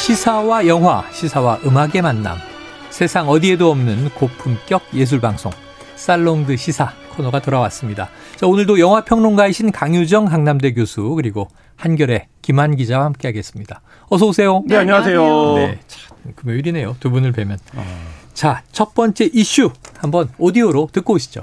시사와 영화, 시사와 음악의 만남. 세상 어디에도 없는 고품격 예술방송. 살롱드 시사 코너가 돌아왔습니다. 자, 오늘도 영화평론가이신 강유정 강남대 교수 그리고 한결의 김한 기자와 함께 하겠습니다. 어서 오세요. 네, 안녕하세요. 네, 참, 금요일이네요. 두 분을 뵈면. 어. 자, 첫 번째 이슈 한번 오디오로 듣고 오시죠.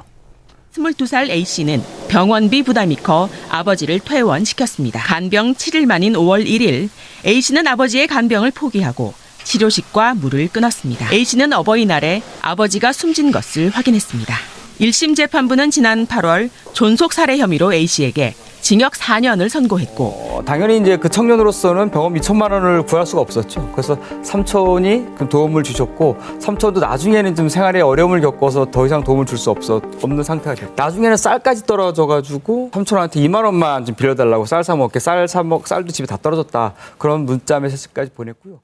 22살 A씨는 병원비 부담이 커 아버지를 퇴원시켰습니다. 간병 7일 만인 5월 1일 A씨는 아버지의 간병을 포기하고 치료식과 물을 끊었습니다. A씨는 어버이날에 아버지가 숨진 것을 확인했습니다. 1심 재판부는 지난 8월 존속 살해 혐의로 A씨에게 징역 4년을 선고했고 어, 당연히 이제 그 청년으로서는 병원 2천만 원을 구할 수가 없었죠. 그래서 삼촌이 그 도움을 주셨고 삼촌도 나중에는 좀 생활에 어려움을 겪어서 더 이상 도움을 줄 수 없어 없는 상태가 됐고 나중에는 쌀까지 떨어져 가지고 삼촌한테 2만 원만 좀 빌려달라고 쌀 사 먹게 쌀 사 먹 쌀도 집에 다 떨어졌다 그런 문자 메시지까지 보냈고요.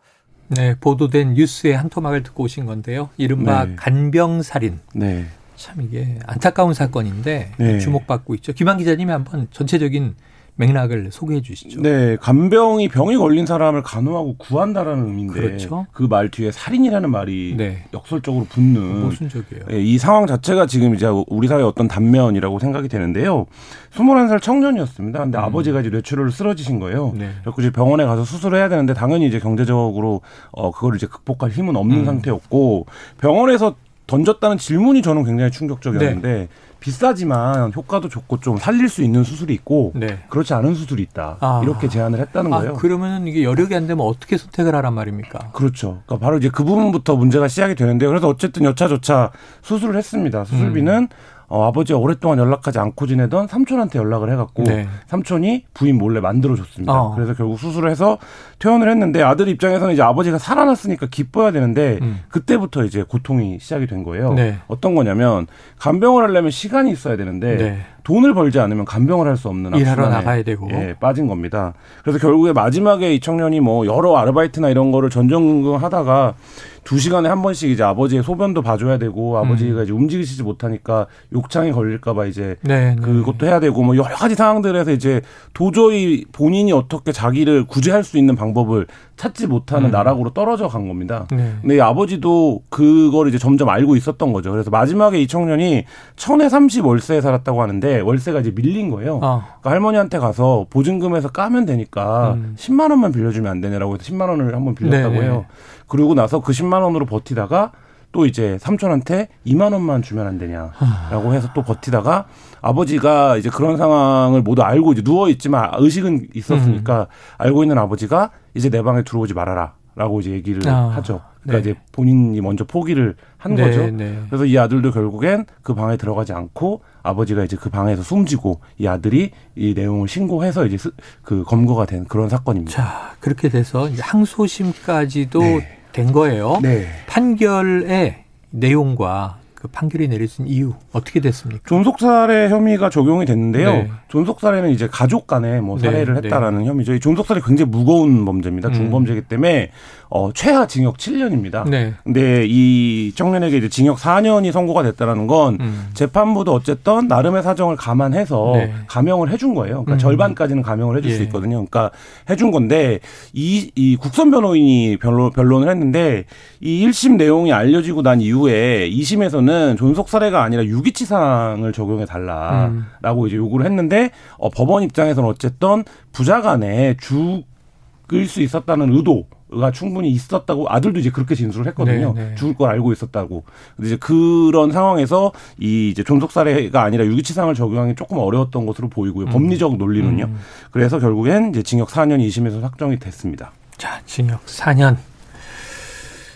네, 보도된 뉴스의 한 토막을 듣고 오신 건데요. 이른바 네. 간병살인. 네. 참 이게 안타까운 사건인데 네. 주목받고 있죠. 김한 기자님이 한번 전체적인 맥락을 소개해 주시죠. 네, 간병이 병이 걸린 사람을 간호하고 구한다라는 의미인데 그렇죠? 그 말 뒤에 살인이라는 말이 네. 역설적으로 붙는 모순적이에요. 네, 이 상황 자체가 지금 이제 우리 사회 어떤 단면이라고 생각이 되는데요. 21살 청년이었습니다. 근데 음. 아버지가 이제 뇌출혈로 쓰러지신 거예요. 네. 그래서 이제 병원에 가서 수술을 해야 되는데 당연히 이제 경제적으로 어 그걸 이제 극복할 힘은 없는 음. 상태였고 병원에서 던졌다는 질문이 저는 굉장히 충격적이었는데 네. 비싸지만 효과도 좋고 좀 살릴 수 있는 수술이 있고 네. 그렇지 않은 수술이 있다 아. 이렇게 제안을 했다는 아, 거예요. 그러면 이게 여력이 안 되면 어떻게 선택을 하란 말입니까? 그렇죠. 그러니까 바로 이제 그 부분부터 문제가 시작이 되는데 그래서 어쨌든 여차저차 수술을 했습니다. 수술비는 음. 어, 아버지가 오랫동안 연락하지 않고 지내던 삼촌한테 연락을 해갖고 네. 삼촌이 부인 몰래 만들어줬습니다. 어. 그래서 결국 수술을 해서 퇴원을 했는데 아들 입장에서는 이제 아버지가 살아났으니까 기뻐야 되는데 음. 그때부터 이제 고통이 시작이 된 거예요. 네. 어떤 거냐면 간병을 하려면 시간이 있어야 되는데 네. 돈을 벌지 않으면 간병을 할 수 없는 일하러 나가야 되고 예, 빠진 겁니다. 그래서 결국에 마지막에 이 청년이 뭐 여러 아르바이트나 이런 거를 전전긍긍 하다가 두 시간에 한 번씩 이제 아버지의 소변도 봐줘야 되고 아버지가 음. 이제 움직이시지 못하니까 욕창이 걸릴까봐 이제 네, 네, 그것도 해야 되고 뭐 여러 가지 상황들에서 이제 도저히 본인이 어떻게 자기를 구제할 수 있는 방법을 찾지 못하는 음. 나락으로 떨어져 간 겁니다. 네. 근데 이 아버지도 그걸 이제 점점 알고 있었던 거죠. 그래서 마지막에 이 청년이 천에 삼십 월세에 살았다고 하는데 월세가 이제 밀린 거예요. 어. 그러니까 할머니한테 가서 보증금에서 까면 되니까 음. 10만 원만 빌려주면 안 되냐라고 해서 10만 원을 한번 빌렸다고 네. 해요. 그러고 나서 그 10만 원으로 버티다가 또 이제 삼촌한테 2만 원만 주면 안 되냐라고 해서 또 버티다가 아버지가 이제 그런 상황을 모두 알고 이제 누워 있지만 의식은 있었으니까 음. 알고 있는 아버지가 이제 내 방에 들어오지 말아라라고 이제 얘기를 아, 하죠. 그러니까 네. 이제 본인이 먼저 포기를 한 네, 거죠. 네. 그래서 이 아들도 결국엔 그 방에 들어가지 않고 아버지가 이제 그 방에서 숨지고 이 아들이 이 내용을 신고해서 이제 그 검거가 된 그런 사건입니다. 자, 그렇게 돼서 이제 항소심까지도 네. 된 거예요. 네. 판결의 내용과 그 판결이 내려진 이유 어떻게 됐습니까? 존속살해 혐의가 적용이 됐는데요. 네. 존속살해는 이제 가족 간에 뭐 네, 살해를 네, 했다라는 네. 혐의죠. 이 존속살해 굉장히 무거운 범죄입니다. 음. 중범죄이기 때문에 어, 최하 징역 7년입니다. 네. 근데 이 청년에게 이제 징역 4년이 선고가 됐다라는 건 음. 재판부도 어쨌든 나름의 사정을 감안해서 네. 감형을 해준 거예요. 그러니까 음. 절반까지는 감형을 해줄 예. 수 있거든요. 그러니까 해준 건데 이, 이 국선 변호인이 변론, 변론을 했는데 이 1심 내용이 알려지고 난 이후에 2심에서는 존속 살해가 아니라 유기치상을 적용해 달라라고 음. 이제 요구를 했는데 어, 법원 입장에서는 어쨌든 부자 간에 죽을 수 있었다는 의도 가 충분히 있었다고 아들도 이제 그렇게 진술을 했거든요. 네, 네. 죽을 걸 알고 있었다고. 근데 이제 그런 상황에서 이 이제 존속 살해가 아니라 유기치상을 적용하기 조금 어려웠던 것으로 보이고요. 음. 법리적 논리는요. 음. 그래서 결국엔 이제 징역 4년 2심에서 확정이 됐습니다. 자, 징역 4년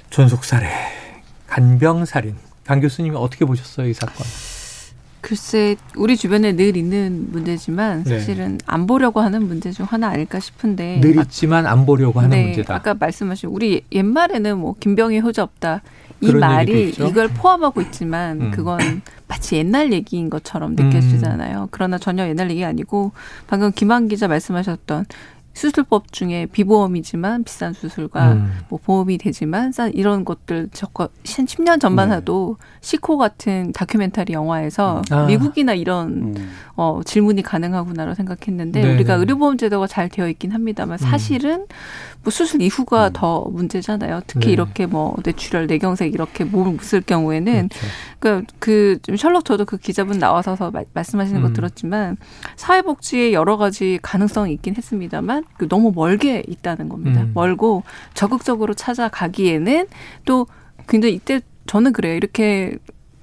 존속 살해, 간병 살인. 강 교수님이 어떻게 보셨어요, 이 사건? 글쎄 우리 주변에 늘 있는 문제지만 네. 사실은 네. 안 보려고 하는 문제 중 하나 아닐까 싶은데 늘 있지만 안 보려고 하는 네, 문제다. 아까 말씀하신 우리 옛말에는 뭐 김병희 효자 없다 이 말이 이걸 포함하고 있지만 음. 그건 마치 옛날 얘기인 것처럼 느껴지잖아요. 음. 그러나 전혀 옛날 얘기 아니고 방금 김한 기자 말씀하셨던 수술법 중에 비보험이지만 비싼 수술과 음. 뭐 보험이 되지만 싼 이런 것들 저거 10년 전만 네. 해도 시코 같은 다큐멘터리 영화에서 아. 미국이나 이런 음. 어, 질문이 가능하구나로 생각했는데 네네. 우리가 의료보험 제도가 잘 되어 있긴 합니다만 사실은 뭐 수술 이후가 음. 더 문제잖아요. 특히 네. 이렇게 뭐 뇌출혈, 뇌경색 이렇게 몸을 쓸 경우에는 그렇죠. 그, 그 셜록 저도 그 기자분 나와서 말씀하시는 거 음. 들었지만 사회복지에 여러 가지 가능성이 있긴 했습니다만 그 너무 멀게 있다는 겁니다. 음. 멀고 적극적으로 찾아가기에는 또 굉장히 이때 저는 그래요. 이렇게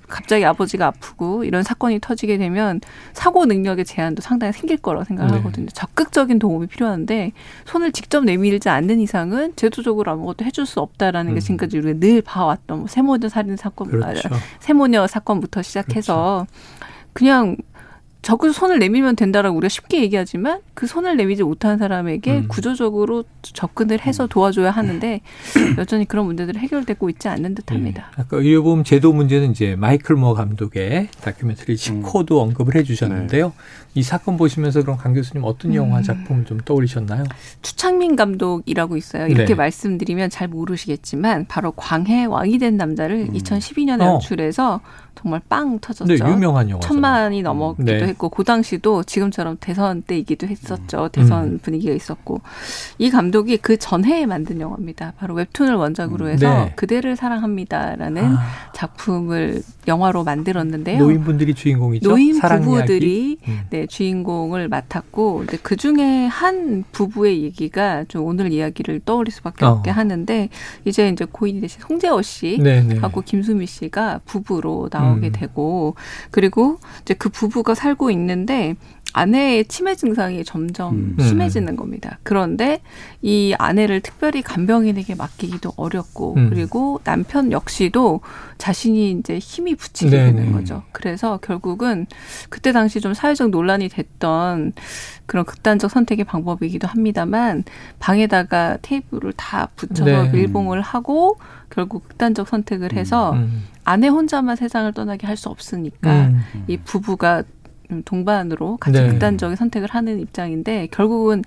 갑자기 아버지가 아프고 이런 사건이 터지게 되면 사고 능력의 제한도 상당히 생길 거라고 생각하거든요. 네. 적극적인 도움이 필요한데 손을 직접 내밀지 않는 이상은 제도적으로 아무것도 해줄 수 없다라는 음. 게 지금까지 우리가 늘 봐왔던 뭐 세모녀 살인 사건, 그렇죠. 아, 세모녀 사건부터 시작해서 그렇죠. 그냥 적극 손을 내밀면 된다라고 우리가 쉽게 얘기하지만 그 손을 내밀지 못하는 사람에게 음. 구조적으로 접근을 해서 음. 도와줘야 하는데 여전히 그런 문제들이 해결되고 있지 않는 듯합니다. 네. 아까 의료보험 제도 문제는 이제 마이클 모 감독의 다큐멘터리 시코도 음. 언급을 해주셨는데요. 네. 이 사건 보시면서 그럼 강 교수님 어떤 음. 영화 작품을 좀 떠올리셨나요? 추창민 감독이라고 있어요. 이렇게 네. 말씀드리면 잘 모르시겠지만 바로 광해 왕이 된 남자를 음. 2012년에 어. 연출해서 정말 빵 터졌죠. 네, 유명한 영화. 천만이 넘었기도 네. 했고 그 당시도 지금처럼 대선 때이기도 했었죠. 음. 대선 음. 분위기가 있었고 이 감독이 그 전해에 만든 영화입니다. 바로 웹툰을 원작으로 해서 네. 그대를 사랑합니다라는 아. 작품을 영화로 만들었는데요. 노인분들이 주인공이죠. 노인 부부들이 음. 네, 주인공을 맡았고 근데 그 중에 한 부부의 얘기가 좀 오늘 이야기를 떠올릴 수밖에 어. 없게 하는데 이제 이제 고인이 되신 송재호 씨하고 네, 네. 김수미 씨가 부부로 나오게 음. 되고 그리고 이제 그 부부가 살고 있는데 아내의 치매 증상이 점점 음. 심해지는 겁니다. 그런데 이 아내를 특별히 간병인에게 맡기기도 어렵고 음. 그리고 남편 역시도 자신이 이제 힘이 붙이게 네네. 되는 거죠. 그래서 결국은 그때 당시 좀 사회적 논란이 됐던 그런 극단적 선택의 방법이기도 합니다만 방에다가 테이프를 다 붙여서 네. 밀봉을 하고 결국 극단적 선택을 해서 음. 음. 아내 혼자만 세상을 떠나게 할 수 없으니까 음. 이 부부가 동반으로 같이 네. 극단적인 선택을 하는 입장인데 결국은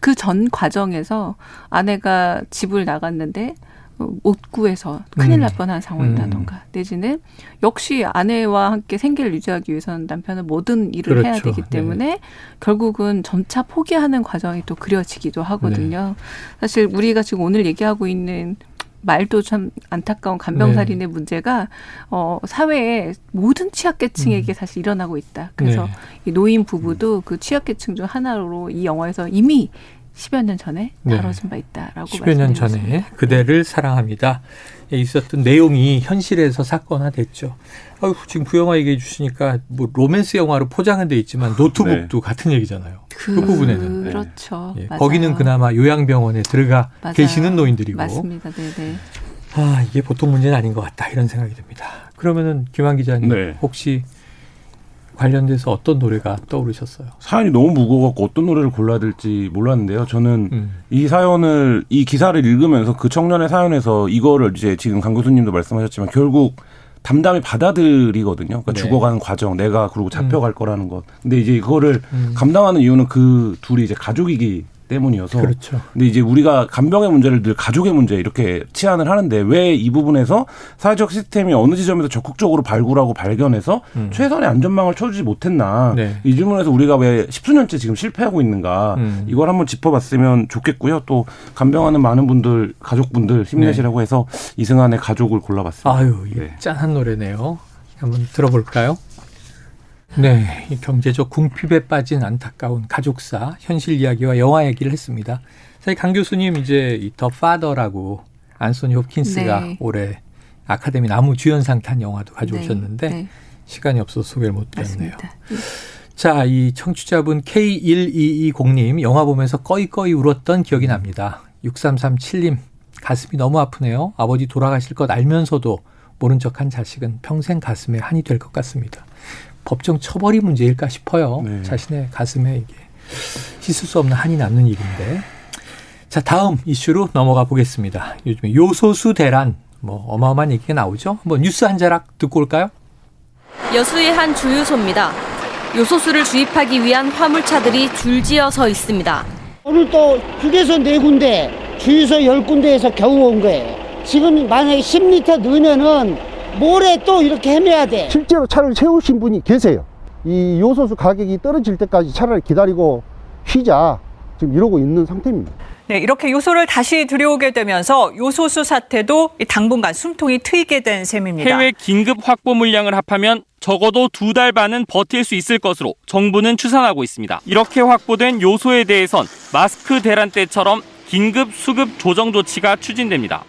그 전 과정에서 아내가 집을 나갔는데 못 구해서 큰일 음. 날 뻔한 상황이라던가 음. 내지는 역시 아내와 함께 생계를 유지하기 위해서는 남편은 모든 일을 그렇죠. 해야 되기 때문에 네. 결국은 점차 포기하는 과정이 또 그려지기도 하거든요. 네. 사실 우리가 지금 오늘 얘기하고 있는 말도 참 안타까운 간병살인의 네. 문제가 어 사회의 모든 취약계층에게 음. 사실 일어나고 있다. 그래서 네. 이 노인 부부도 음. 그 취약계층 중 하나로 이 영화에서 이미 10여 년 전에 네. 다뤄진 바 있다라고 10여 년 전에 그대를 사랑합니다. 있었던 내용이 현실에서 사건화됐죠. 아유, 지금 그 영화 얘기해 주시니까 뭐 로맨스 영화로 포장은 돼 있지만 노트북도 네. 같은 얘기잖아요. 그, 그 부분에는 그렇죠. 예, 거기는 그나마 요양병원에 들어가 맞아요. 계시는 노인들이고 맞습니다. 네, 네. 아 이게 보통 문제는 아닌 것 같다 이런 생각이 듭니다. 그러면은 김한 기자님 네. 혹시 관련돼서 어떤 노래가 떠오르셨어요? 사연이 너무 무거워갖고 어떤 노래를 골라야 될지 몰랐는데요. 저는 음. 이 사연을 이 기사를 읽으면서 그 청년의 사연에서 이거를 이제 지금 강 교수님도 말씀하셨지만 결국 담담히 받아들이거든요. 그러니까 네. 죽어가는 과정, 내가 그러고 잡혀갈 음. 거라는 것. 근데 이제 이거를 음. 감당하는 이유는 그 둘이 이제 가족이기 때문이어서. 그렇죠. 근데 이제 우리가 간병의 문제를 늘 가족의 문제 이렇게 치안을 하는데 왜 이 부분에서 사회적 시스템이 어느 지점에서 적극적으로 발굴하고 발견해서 음. 최선의 안전망을 쳐주지 못했나. 네. 이 질문에서 우리가 왜 십수년째 지금 실패하고 있는가. 음. 이걸 한번 짚어봤으면 좋겠고요. 또 간병하는 많은 분들, 가족분들 힘내시라고 네. 해서 이승환의 가족을 골라봤습니다. 아유, 네. 짠한 노래네요. 한번 들어볼까요? 네, 경제적 궁핍에 빠진 안타까운 가족사 현실 이야기와 영화 얘기를 했습니다. 사실 강 교수님 이제 이더 파더라고 안소니 홉킨스가 네. 올해 아카데미 나무 주연상 탄 영화도 가져오셨는데 네. 네. 시간이 없어서 소개를 못 드렸네요. 네. 자, 이 청취자분 K1220님 영화 보면서 꺼이꺼이 울었던 기억이 납니다. 6337님 가슴이 너무 아프네요. 아버지 돌아가실 것 알면서도 모른 척한 자식은 평생 가슴에 한이 될 것 같습니다. 법정 처벌이 문제일까 싶어요. 네. 자신의 가슴에 이게 씻을 수 없는 한이 남는 일인데. 자, 다음 이슈로 넘어가 보겠습니다. 요즘에 요소수 대란, 뭐, 어마어마한 얘기가 나오죠? 한번 뉴스 한 자락 듣고 올까요? 여수의 한 주유소입니다. 요소수를 주입하기 위한 화물차들이 줄지어 서 있습니다. 오늘 또 휴게소 네 군데, 주유소 열 군데에서 겨우 온 거예요. 지금 만약에 10리터 넣으면은 모레 또 이렇게 헤매야 돼. 실제로 차를 세우신 분이 계세요. 이 요소수 가격이 떨어질 때까지 차라리 기다리고 쉬자. 지금 이러고 있는 상태입니다. 네, 이렇게 요소를 다시 들여오게 되면서 요소수 사태도 당분간 숨통이 트이게 된 셈입니다. 해외 긴급 확보 물량을 합하면 적어도 두 달 반은 버틸 수 있을 것으로 정부는 추산하고 있습니다. 이렇게 확보된 요소에 대해선 마스크 대란 때처럼 긴급 수급 조정 조치가 추진됩니다.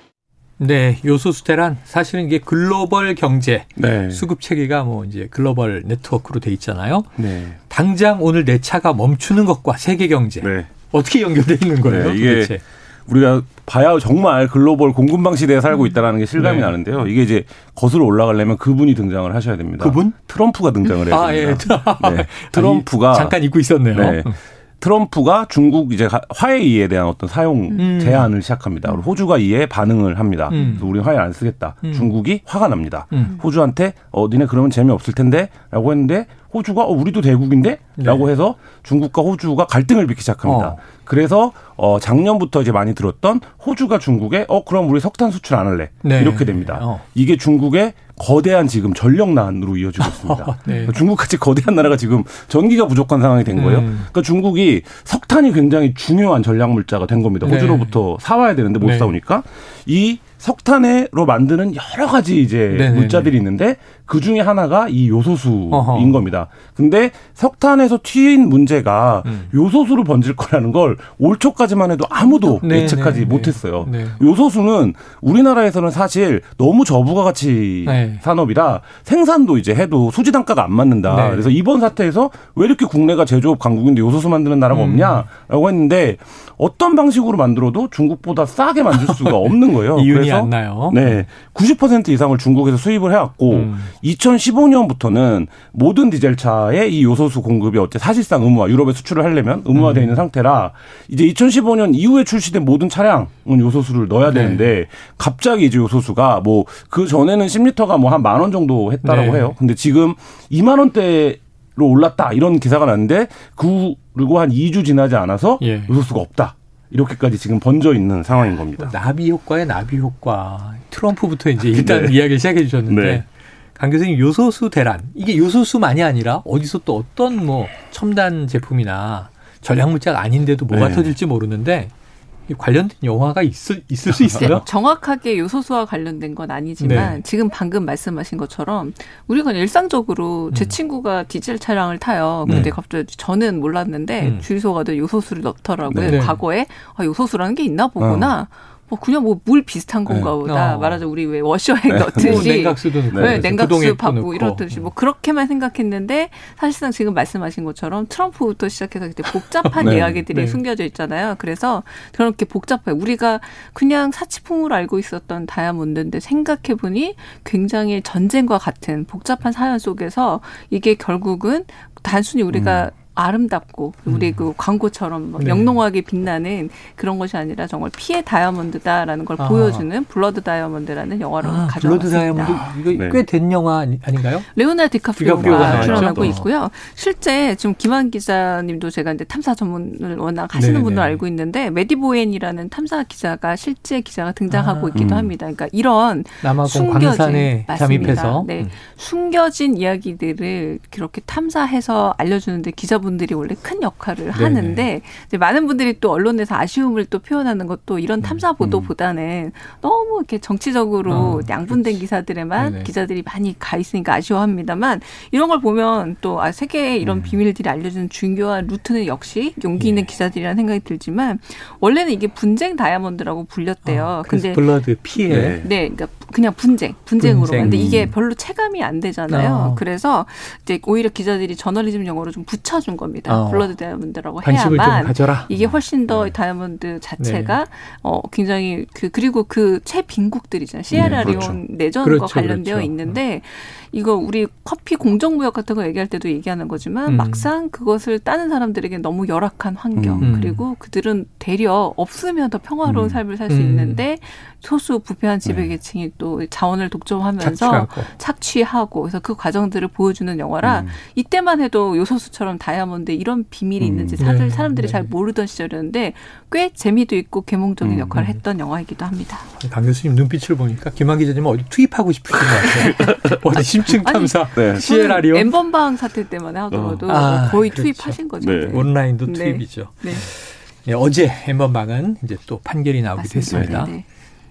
네, 요소수 대란 사실은 이게 글로벌 경제 네. 수급 체계가 뭐 이제 글로벌 네트워크로 돼 있잖아요. 네. 당장 오늘 내 차가 멈추는 것과 세계 경제 네. 어떻게 연결돼 있는 거예요? 네, 이게 도대체? 우리가 봐야 정말 글로벌 공급망 시대에 살고 있다라는 게 실감이 네. 나는데요. 이게 이제 거슬러 올라가려면 그분이 등장을 하셔야 됩니다. 그분? 트럼프가 등장을 해야 아, 됩니다. 예. 네. 트럼프가 아, 잠깐 잊고 있었네요. 네. 트럼프가 중국 이제 화해 이에 대한 어떤 사용 음. 제한을 시작합니다. 호주가 이에 반응을 합니다. 음. 우리 화해 안 쓰겠다. 음. 중국이 화가 납니다. 음. 호주한테 어 니네 그러면 재미 없을 텐데라고 했는데 호주가 어 우리도 대국인데라고 네. 해서 중국과 호주가 갈등을 빚기 시작합니다. 어. 그래서 어 작년부터 이제 많이 들었던 호주가 중국에 어 그럼 우리 석탄 수출 안 할래 네. 이렇게 됩니다. 어. 이게 중국의 거대한 지금 전력난으로 이어지고 있습니다. 네. 그러니까 중국같이 거대한 나라가 지금 전기가 부족한 상황이 된 거예요. 음. 그러니까 중국이 석탄이 굉장히 중요한 전략 물자가 된 겁니다. 네. 호주로부터 사와야 되는데 못 네. 사오니까 이 석탄으로 만드는 여러 가지 이제 네네네. 물자들이 있는데 그 중에 하나가 이 요소수인 어허. 겁니다. 근데 석탄에서 튀인 문제가 음. 요소수로 번질 거라는 걸 올 초까지만 해도 아무도 네네네. 예측하지 못했어요. 네. 요소수는 우리나라에서는 사실 너무 저부가 가치 네. 산업이라 생산도 이제 해도 수지 단가가 안 맞는다. 네. 그래서 이번 사태에서 왜 이렇게 국내가 제조업 강국인데 요소수 만드는 나라가 음. 없냐라고 했는데 어떤 방식으로 만들어도 중국보다 싸게 만들 수가 없는 거예요. 이윤이 안 나요. 네, 90% 이상을 중국에서 수입을 해왔고 음. 2015년부터는 모든 디젤 차에 이 요소수 공급이 어째 사실상 의무화, 유럽에 수출을 하려면 의무화되어 음. 있는 상태라 이제 2015년 이후에 출시된 모든 차량은 요소수를 넣어야 네. 되는데 갑자기 이제 요소수가 뭐 그 전에는 10리터가 뭐 한 만 원 정도 했다라고 네. 해요. 근데 지금 2만 원대 로 올랐다 이런 기사가 났는데 그리고 한 2주 지나지 않아서 예. 요소수가 없다. 이렇게까지 지금 번져 있는 상황인 겁니다. 나비 효과에 나비 효과. 트럼프부터 이제 일단 네. 이야기를 시작해 주셨는데 네. 강 교수님 요소수 대란 이게 요소수만이 아니라 어디서 또 어떤 뭐 첨단 제품이나 전략 물자가 아닌데도 뭐가 네. 터질지 모르는데 관련된 영화가 있을 있을 수 있어요? 정확하게 요소수와 관련된 건 아니지만 네. 지금 방금 말씀하신 것처럼 우리가 일상적으로 제 음. 친구가 디젤 차량을 타요. 근데 네. 갑자기 저는 몰랐는데 음. 주유소 가도 요소수를 넣더라고요. 네. 과거에 아, 요소수라는 게 있나 보구나. 어. 뭐 그냥 뭐 물 비슷한 건가 네. 보다. 어. 말하자 우리 왜 워셔액 네. 넣듯이 뭐 냉각수도 넣고 네, 냉각수 받고 이렇듯이 뭐 그렇게만 생각했는데 사실상 지금 말씀하신 것처럼 트럼프부터 시작해서 이제 복잡한 네. 이야기들이 네. 숨겨져 있잖아요. 그래서 그렇게 복잡해. 우리가 그냥 사치품으로 알고 있었던 다이아몬드인데 생각해 보니 굉장히 전쟁과 같은 복잡한 사연 속에서 이게 결국은 단순히 우리가 음. 아름답고 우리 음. 그 광고처럼 네. 영롱하게 빛나는 그런 것이 아니라 정말 피의 다이아몬드다라는 걸 아. 보여주는 블러드 다이아몬드라는 영화로 아, 가져왔습니다. 블러드 다이아몬드 이거 네. 꽤된 영화 아닌가요? 레오나르도 디카프리오가 출연하고 있고요. 실제 지금 김한 기자님도 제가 이제 탐사 전문을 워낙 하시는 네네. 분들 알고 있는데 매디 보웬이라는 탐사 기자가 실제 기자가 등장하고 아. 있기도 음. 합니다. 그러니까 이런 숨겨진 맞습니다. 네, 음. 숨겨진 이야기들을 그렇게 탐사해서 알려주는데 기자 분 들이 원래 큰 역할을 네네. 하는데 많은 분들이 또 언론에서 아쉬움을 또 표현하는 것도 이런 음. 탐사 보도보다는 음. 너무 이렇게 정치적으로 어, 양분된 그렇지. 기사들에만 네네. 기자들이 많이 가 있으니까 아쉬워합니다만 이런 걸 보면 또 아, 세계에 이런 음. 비밀들이 알려주는 중요한 루트는 역시 용기 있는 예. 기사들이라는 생각이 들지만 원래는 이게 분쟁 다이아몬드라고 불렸대요. 어, 근데 블러드 피의. 네. 네, 그러니까 그냥 분쟁, 분쟁으로. 분쟁. 근데 이게 별로 체감이 안 되잖아요. 어. 그래서 이제 오히려 기자들이 저널리즘 용어로 좀 붙여준 준 겁니다. 어. 블러드 다이아몬드라고 해야만 이게 훨씬 더 네. 다이아몬드 자체가 네. 어 굉장히 그 그리고 그 최빈국들 이잖아요. 시에라리온 네, 그렇죠. 내전과 그렇죠, 관련되어 그렇죠. 있는데 이거 우리 커피 공정 무역 같은 거 얘기할 때도 얘기하는 거지만 음. 막상 그것을 따는 사람들에게 너무 열악한 환경 음. 그리고 그들은 되려 없으면 더 평화로운 음. 삶을 살수 음. 있는데 소수 부패한 지배계층이 네. 또 자원을 독점하면서 착취 하고 그래서 그 과정들을 보여주는 영화라 음. 이때만 해도 요소수처럼 다이아몬드 이런 비밀이 음. 있는지 사실 네. 사람들이 네. 잘 모르던 시절이었는데 꽤 재미도 있고 계몽적인 음. 역할을 음. 했던 영화이기도 합니다. 강 교수님 눈빛을 보니까 김한 기자님 어디 투입하고 싶으신 것 같아요. 어디 심층 탐사 네. 시에라리오 엠번방 사태 때만 하더라도 어. 아, 거의 그렇죠. 투입하신 거죠. 네. 온라인도 네. 투입이죠. 네. 예, 어제 n번방은 이제 또 판결이 나오기도 했습니다.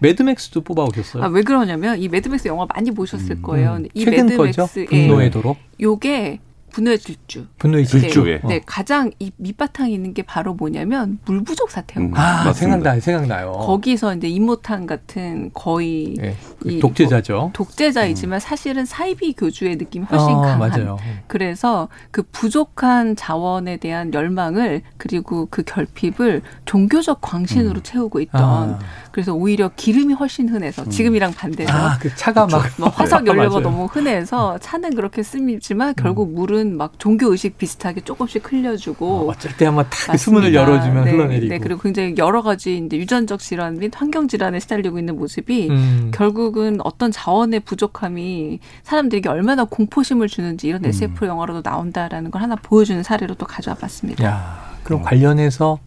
네. 매드맥스도 뽑아오셨어요. 아, 왜 그러냐면 이 매드맥스 영화 많이 보셨을 음, 거예요. 음. 이 최근 매드맥스 거죠? 분노의 도로. 요게 분노의 질주. 분노의 질주. 네, 네, 가장 이 밑바탕에 있는 게 바로 뭐냐면 물 부족 사태였거든요. 음, 아, 생각나요, 생각나요. 거기서 이제 이모탄 같은 거의 네, 그 독재자죠. 뭐 독재자이지만 음. 사실은 사이비 교주의 느낌이 훨씬 어, 강한. 맞아요. 그래서 그 부족한 자원에 대한 열망을 그리고 그 결핍을 종교적 광신으로 음. 채우고 있던. 아. 그래서 오히려 기름이 훨씬 흔해서 음. 지금이랑 반대로. 아, 그 차가 막, 막 화석 연료가 너무 흔해서 차는 그렇게 쓰지만 결국 물은 물은 막 종교 의식 비슷하게 조금씩 흘려주고 어, 쩔때 한번 탁 수문을 열어주면 네, 흘러내리고. 네, 그리고 굉장히 여러 가지 이제 유전적 질환 및 환경 질환에 시달리고 있는 모습이 음. 결국은 어떤 자원의 부족함이 사람들에게 얼마나 공포심을 주는지 이런 SF 음. 영화로도 나온다라는 걸 하나 보여주는 사례로 또 가져와 봤습니다. 야, 그럼 어. 관련해서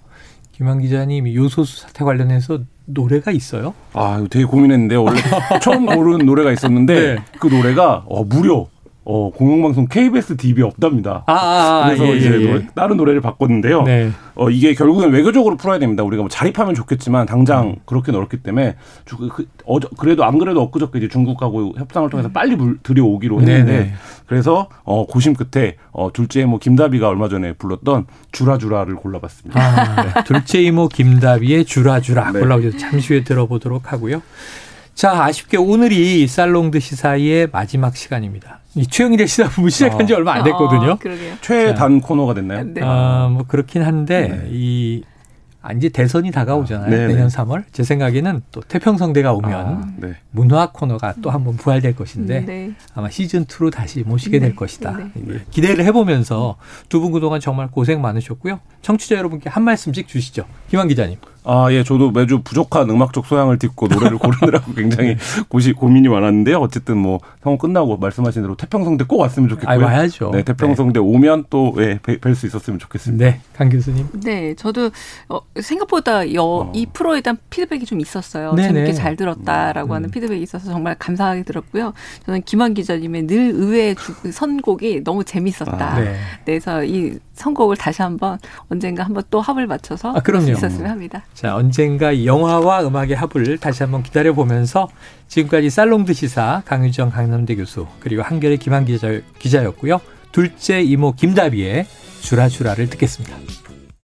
김한 기자님 요소수 사태 관련해서 노래가 있어요? 아, 되게 고민했는데 원래 처음 고른 노래가 있었는데 네. 그 노래가 어, 무려 어, 공영방송 KBS DB 없답니다. 아, 아, 아 그래서 예, 이제 예, 예. 다른 노래를 바꿨는데요. 네. 어, 이게 결국엔 외교적으로 풀어야 됩니다. 우리가 뭐 자립하면 좋겠지만 당장 음. 그렇게 넓기 때문에 그, 그, 어저, 그래도 안 그래도 엊그저께 이제 중국하고 협상을 통해서 음. 빨리 물, 들여오기로 했는데 네네. 그래서 어, 고심 끝에 어, 둘째 이모 김다비가 얼마 전에 불렀던 주라주라를 골라봤습니다. 아, 네. 둘째 이모 김다비의 주라주라 네. 골라오셔서 잠시 후에 들어보도록 하고요. 자, 아쉽게 오늘이 살롱드 시사의 마지막 시간입니다. 이 최영일의 시사부부 시작한 지 어. 얼마 안 됐거든요. 어, 최단 코너가 됐나요? 네. 아, 뭐 그렇긴 한데 네. 이 아, 이제 대선이 다가오잖아요. 아, 내년 3월. 제 생각에는 또 태평성대가 오면 아, 네. 문화 코너가 또 한번 부활될 것인데 네. 아마 시즌 2로 다시 모시게 될 네. 것이다. 네. 기대를 해보면서 두 분 그동안 정말 고생 많으셨고요. 청취자 여러분께 한 말씀씩 주시죠. 김한 기자님. 아, 예, 저도 매주 부족한 음악적 소양을 딛고 노래를 고르느라고 굉장히 고시, 고민이 많았는데요. 어쨌든 뭐, 상호 끝나고 말씀하신 대로 태평성대 꼭 왔으면 좋겠고요. 아, 와야죠. 네, 태평성대 네. 오면 또, 예, 뵐 수 있었으면 좋겠습니다. 네, 강 교수님. 네, 저도, 어, 생각보다 여, 어. 이 프로에 대한 피드백이 좀 있었어요. 네네. 재밌게 잘 들었다라고 음. 하는 피드백이 있어서 정말 감사하게 들었고요. 저는 김한 기자님의 늘 의외의 선곡이 너무 재밌었다. 아, 네. 그래서 이 선곡을 다시 한번 언젠가 한번 또 합을 맞춰서 아, 그럼요. 있었으면 합니다. 자, 언젠가 영화와 음악의 합을 다시 한번 기다려 보면서 지금까지 살롱드 시사 강유정 강남대 교수 그리고 한결의 김한 기자, 기자였고요. 둘째 이모 김다비의 주라주라를 듣겠습니다.